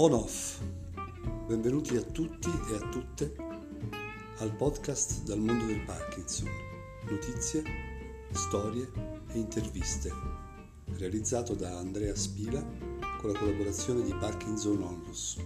On Off. Benvenuti a tutti e a tutte al podcast dal mondo del Parkinson. Notizie, storie e interviste. Realizzato da Andrea Spila con la collaborazione di Parkinson Onlus.